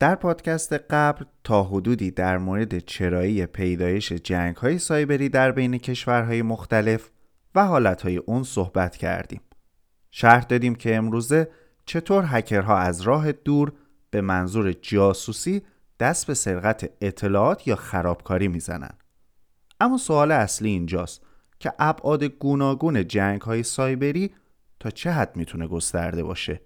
در پادکست قبل تا حدودی در مورد چرایی پیدایش جنگ های سایبری در بین کشورهای مختلف و حالتهای اون صحبت کردیم. شرح دادیم که امروزه چطور هکرها از راه دور به منظور جاسوسی دست به سرقت اطلاعات یا خرابکاری می‌زنن. اما سوال اصلی اینجاست که ابعاد گوناگون جنگ های سایبری تا چه حد می‌تونه گسترده باشه؟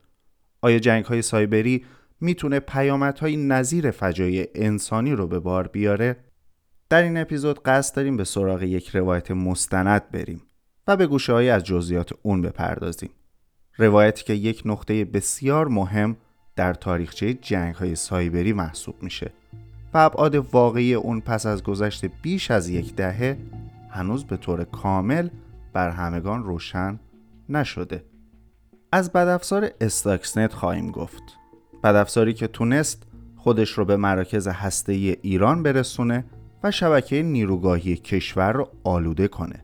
آیا جنگ های سایبری می‌تونه پیامدهای نظیر فجایع انسانی رو به بار بیاره؟ در این اپیزود قصد داریم به سراغ یک روایت مستند بریم و به گوشه از جزئیات اون بپردازیم. روایتی که یک نقطه بسیار مهم در تاریخچه جنگ های سایبری محسوب میشه و ابعاد واقعی اون پس از گذشت بیش از یک دهه هنوز به طور کامل بر همگان روشن نشده از بدافزار استاکسنت خواهیم گفت بدافزاری که تونست خودش رو به مراکز هسته ایران برسونه و شبکه نیروگاهی کشور رو آلوده کنه.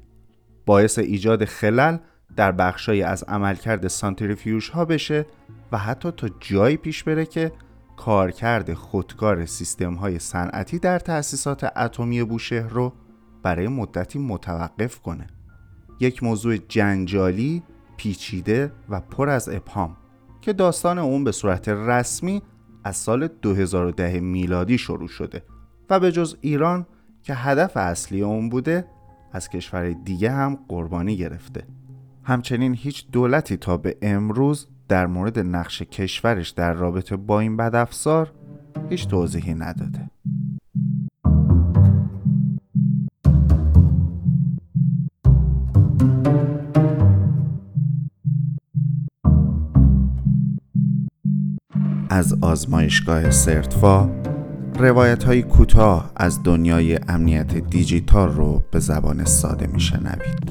باعث ایجاد خلل در بخشای از عملکرد سانتریفیوژ ها بشه و حتی تا جایی پیش بره که کارکرد خودکار سیستم های صنعتی در تأسیسات اتمی بوشهر رو برای مدتی متوقف کنه. یک موضوع جنجالی، پیچیده و پر از ابهام. که داستان اون به صورت رسمی از سال 2010 میلادی شروع شده و به جز ایران که هدف اصلی اون بوده از کشور دیگه هم قربانی گرفته. همچنین هیچ دولتی تا به امروز در مورد نقش کشورش در رابطه با این بدافزار هیچ توضیحی نداده. از آزمایشگاه سرتفا روایت های کوتاه از دنیای امنیت دیجیتال رو به زبان ساده میشنوید.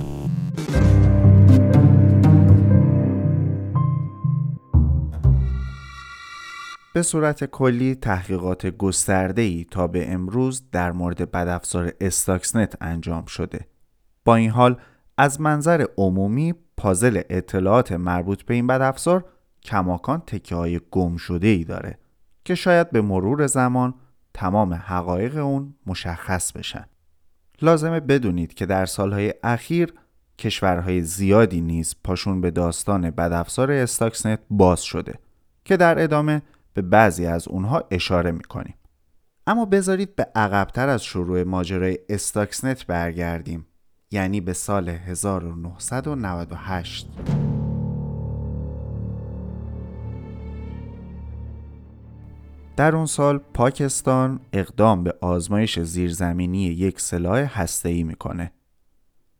به صورت کلی تحقیقات گسترده ای تا به امروز در مورد بدافزار استاکسنت انجام شده. با این حال از منظر عمومی پازل اطلاعات مربوط به این بدافزار کماکان تکه های گم شده ای داره که شاید به مرور زمان تمام حقایق اون مشخص بشن. لازمه بدونید که در سالهای اخیر کشورهای زیادی نیز پاشون به داستان بدافزار استاکسنت باز شده که در ادامه به بعضی از اونها اشاره می‌کنیم. اما بذارید به عقبتر از شروع ماجرای استاکسنت برگردیم یعنی به سال 1998 در اون سال پاکستان اقدام به آزمایش زیرزمینی یک سلاح هسته‌ای می‌کنه.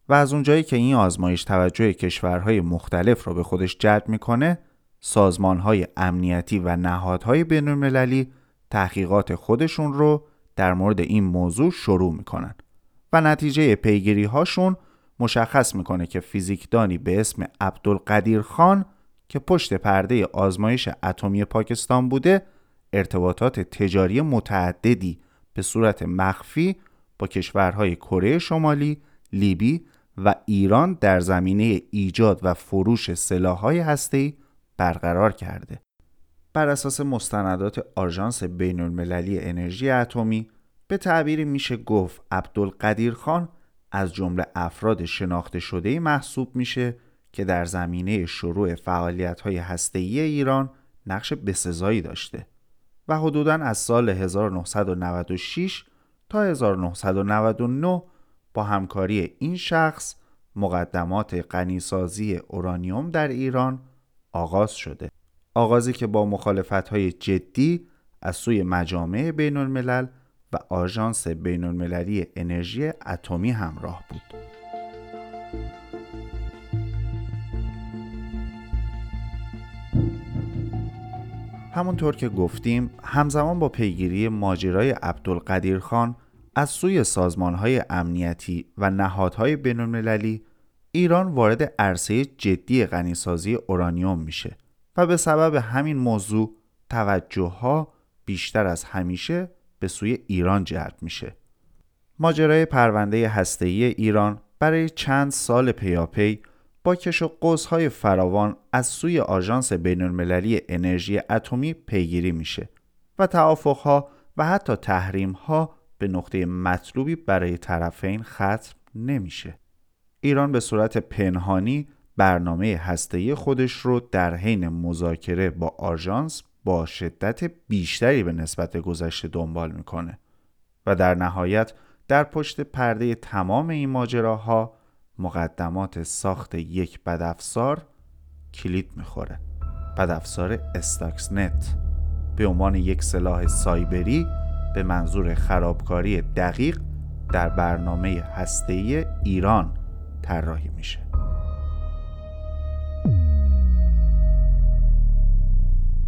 و از اونجایی که این آزمایش توجه کشورهای مختلف رو به خودش جلب می‌کنه سازمانهای امنیتی و نهادهای بینالمللی تحقیقات خودشون رو در مورد این موضوع شروع می‌کنن و نتیجه پیگیری هاشون مشخص می‌کنه که فیزیکدانی به اسم عبدالقدیر خان که پشت پرده آزمایش اتمی پاکستان بوده ارتباطات تجاری متعددی به صورت مخفی با کشورهای کره شمالی، لیبی و ایران در زمینه ایجاد و فروش سلاح‌های هسته‌ای برقرار کرده. بر اساس مستندات آژانس بین المللی انرژی اتمی به تعبیری میشه گفت عبدالقدیر خان از جمله افراد شناخته شده محسوب میشه که در زمینه شروع فعالیت های هسته‌ای ایران نقش بسزایی داشته. و حدوداً از سال 1996 تا 1999 با همکاری این شخص مقدمات غنیسازی اورانیوم در ایران آغاز شده. آغازی که با مخالفت های جدی از سوی مجامع بین الملل و آژانس بین المللی انرژی اتمی همراه بود. همونطور که گفتیم همزمان با پیگیری ماجرای عبدالقدیر خان از سوی سازمانهای امنیتی و نهادهای بینالمللی ایران وارد عرصه جدی غنیسازی اورانیوم میشه و به سبب همین موضوع توجه ها بیشتر از همیشه به سوی ایران جلب میشه. ماجرای پرونده هسته‌ای ایران برای چند سال پیاپی با کش و های فراوان از سوی آژانس بین المللی انرژی اتمی پیگیری میشه و توافقها و حتی تحریمها به نقطه مطلوبی برای طرفین ختم نمیشه. ایران به صورت پنهانی برنامه هسته‌ای خودش رو در حین مذاکره با آژانس با شدت بیشتری به نسبت گذشته دنبال می‌کنه و در نهایت در پشت پرده تمام این ماجراها مقدمات ساخت یک بدافزار کلید می‌خوره. بدافزار استاکسنت به عنوان یک سلاح سایبری به منظور خرابکاری دقیق در برنامه هسته‌ای ایران طراحی میشه.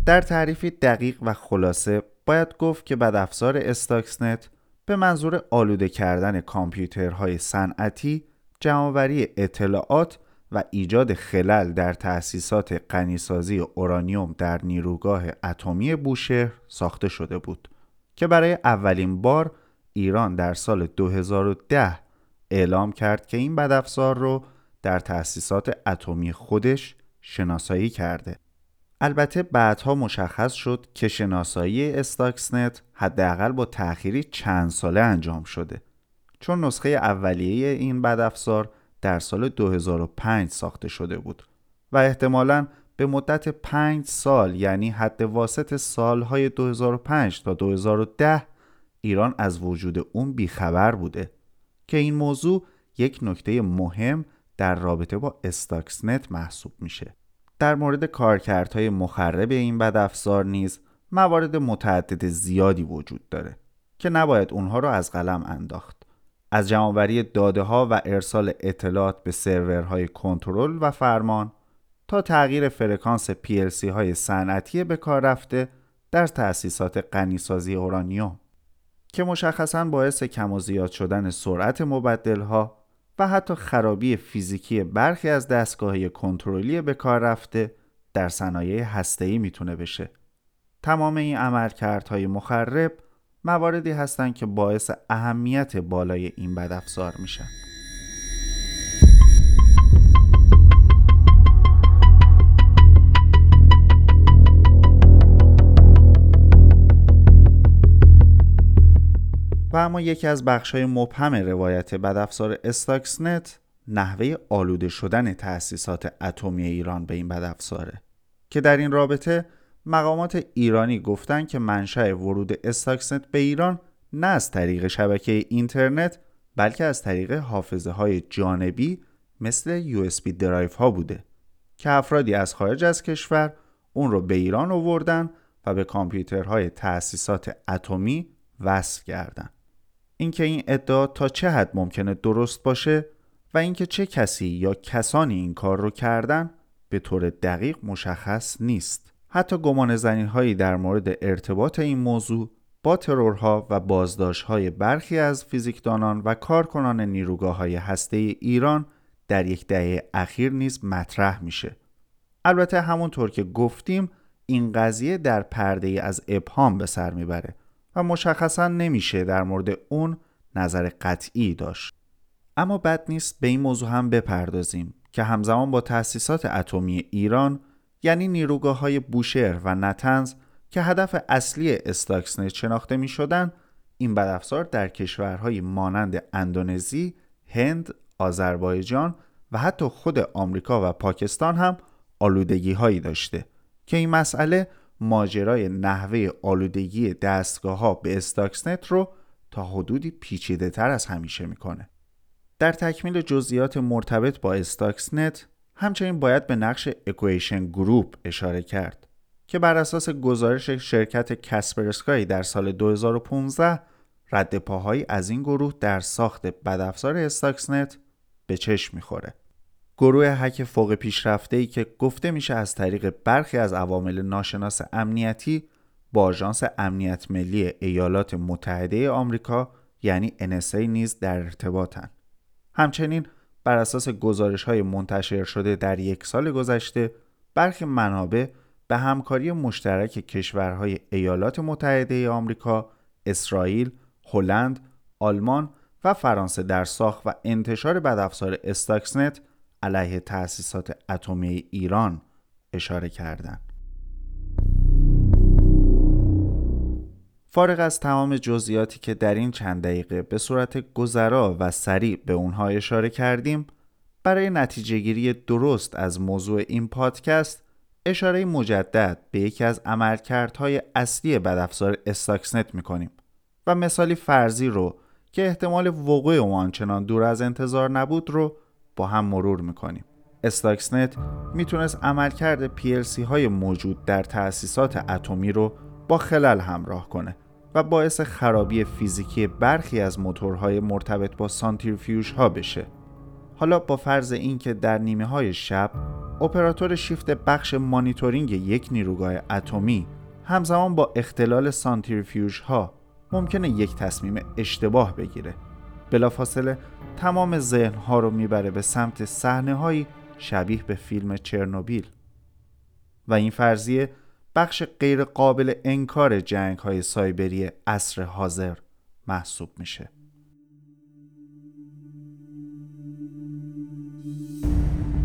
در تعریفی دقیق و خلاصه باید گفت که بدافزار استاکسنت به منظور آلوده کردن کامپیوترهای صنعتی، جمعآوری اطلاعات و ایجاد خلل در تأسیسات غنیسازی اورانیوم در نیروگاه اتمی بوشهر ساخته شده بود که برای اولین بار ایران در سال 2010 اعلام کرد که این بدافزار رو در تأسیسات اتمی خودش شناسایی کرده. البته بعدها مشخص شد که شناسایی استاکسنت حداقل با تأخیری چند ساله انجام شده چون نسخه اولیه این بدافزار در سال 2005 ساخته شده بود و احتمالاً به مدت 5 سال یعنی حد واسط سالهای 2005 تا 2010 ایران از وجود اون بیخبر بوده که این موضوع یک نکته مهم در رابطه با استاکسنت محسوب میشه. در مورد کارکردهای مخرب این بدافزار نیز موارد متعدد زیادی وجود داره که نباید اونها را از قلم انداخت. از جمعآوری داده ها و ارسال اطلاعات به سرورهای کنترل و فرمان تا تغییر فرکانس PLC های صنعتی به کار رفته در تأسیسات غنیسازی اورانیوم که مشخصا باعث کم و زیاد شدن سرعت مبدل ها و حتی خرابی فیزیکی برخی از دستگاه کنترلی به کار رفته در صنایع هسته‌ای می‌تونه بشه. تمام این عملکردهای مخرب مواردی هستند که باعث اهمیت بالای این بدافزار میشن. و اما یکی از های مبهم روایت بدافزار استاکسنت نحوه آلوده شدن تأسیسات اتمی ایران به این بدافزاره که در این رابطه مقامات ایرانی گفتند که منشأ ورود استاکسنت به ایران نه از طریق شبکه اینترنت بلکه از طریق حافظه های جانبی مثل USB درایف ها بوده که افرادی از خارج از کشور اون رو به ایران آوردن و به کامپیوترهای تأسیسات اتمی وصل کردند. اینکه این ادعا تا چه حد ممکنه درست باشه و اینکه چه کسی یا کسانی این کار رو کردن به طور دقیق مشخص نیست. حتی گمان زنین هایی در مورد ارتباط این موضوع با ترورها و بازداشت های برخی از فیزیکدانان و کارکنان نیروگاه های هسته ایران در یک دهه اخیر نیز مطرح میشه. البته همونطور که گفتیم این قضیه در پرده از ابهام به سر می‌بره و مشخصا نمیشه در مورد اون نظر قطعی داشت اما بد نیست به این موضوع هم بپردازیم که همزمان با تأسیسات اتمی ایران یعنی نیروگاه های بوشهر و نتنز که هدف اصلی استاکسنت شناخته می شدن این بدافزار در کشورهای مانند اندونزی، هند، آذربایجان و حتی خود آمریکا و پاکستان هم آلودگی هایی داشته که این مسئله ماجرای نحوه آلودگی دستگاه ها به استاکسنت رو تا حدودی پیچیده تر از همیشه می‌کنه. در تکمیل جزئیات مرتبط با استاکسنت همچنین باید به نقش Equation Group اشاره کرد که بر اساس گزارش شرکت کسپرسکای در سال 2015 رد پاهایی از این گروه در ساخت بدافزار استاکسنت به چشم می‌خوره. گروه هک فوق پیشرفته که گفته میشه از طریق برخی از عوامل ناشناس امنیتی با آژانس امنیت ملی ایالات متحده آمریکا یعنی NSA نیز در ارتباطن. همچنین بر اساس گزارش های منتشر شده در یک سال گذشته برخی منابع به همکاری مشترک کشورهای ایالات متحده آمریکا، اسرائیل، هلند، آلمان و فرانسه در ساخت و انتشار بدافزار استاکسنت علیه تأسیسات اتمی ایران اشاره کردند. فارغ از تمام جزئیاتی که در این چند دقیقه به صورت گذرا و سریع به اونها اشاره کردیم برای نتیجه گیری درست از موضوع این پادکست اشاره مجدد به یکی از عملکردهای اصلی بدافزار استاکسنت می‌کنیم و مثالی فرضی رو که احتمال وقوع او آنچنان دور از انتظار نبود رو با هم مرور می‌کنیم. استاکسنت می‌تونست عملکرد PLC های موجود در تأسیسات اتمی رو با خلل همراه کنه و باعث خرابی فیزیکی برخی از موتورهای مرتبط با سانتریفیوژ ها بشه. حالا با فرض اینکه در نیمه های شب اپراتور شیفت بخش مانیتورینگ یک نیروگاه اتمی همزمان با اختلال سانتریفیوژ ها ممکنه یک تصمیم اشتباه بگیره. بلافاصله تمام ذهن ها رو می‌بره به سمت صحنه هایی شبیه به فیلم چرنوبیل. و این فرضیه بخش غیر قابل انکار جنگ های سایبری عصر حاضر محسوب میشه.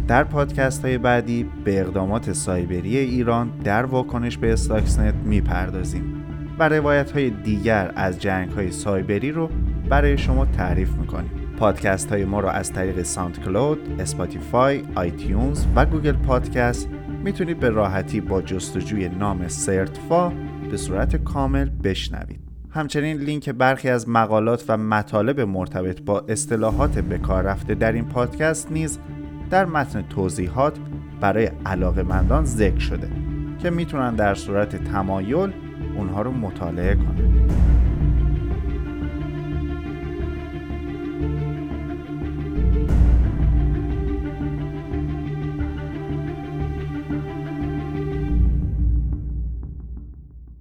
در پادکست های بعدی به اقدامات سایبری ایران در واکنش به استاکسنت می‌پردازیم و روایت های دیگر از جنگ های سایبری رو برای شما تعریف می‌کنیم. پادکست های ما رو از طریق ساند کلود، اسپاتیفای، آیتیونز و گوگل پادکست می‌تونید به راحتی با جستجوی نام سرتفا به صورت کامل بشنوید. همچنین لینک برخی از مقالات و مطالب مرتبط با اصطلاحات به کار رفته در این پادکست نیز در متن توضیحات برای علاقه مندان ذکر شده که می‌تونن در صورت تمایل اونها رو مطالعه کنن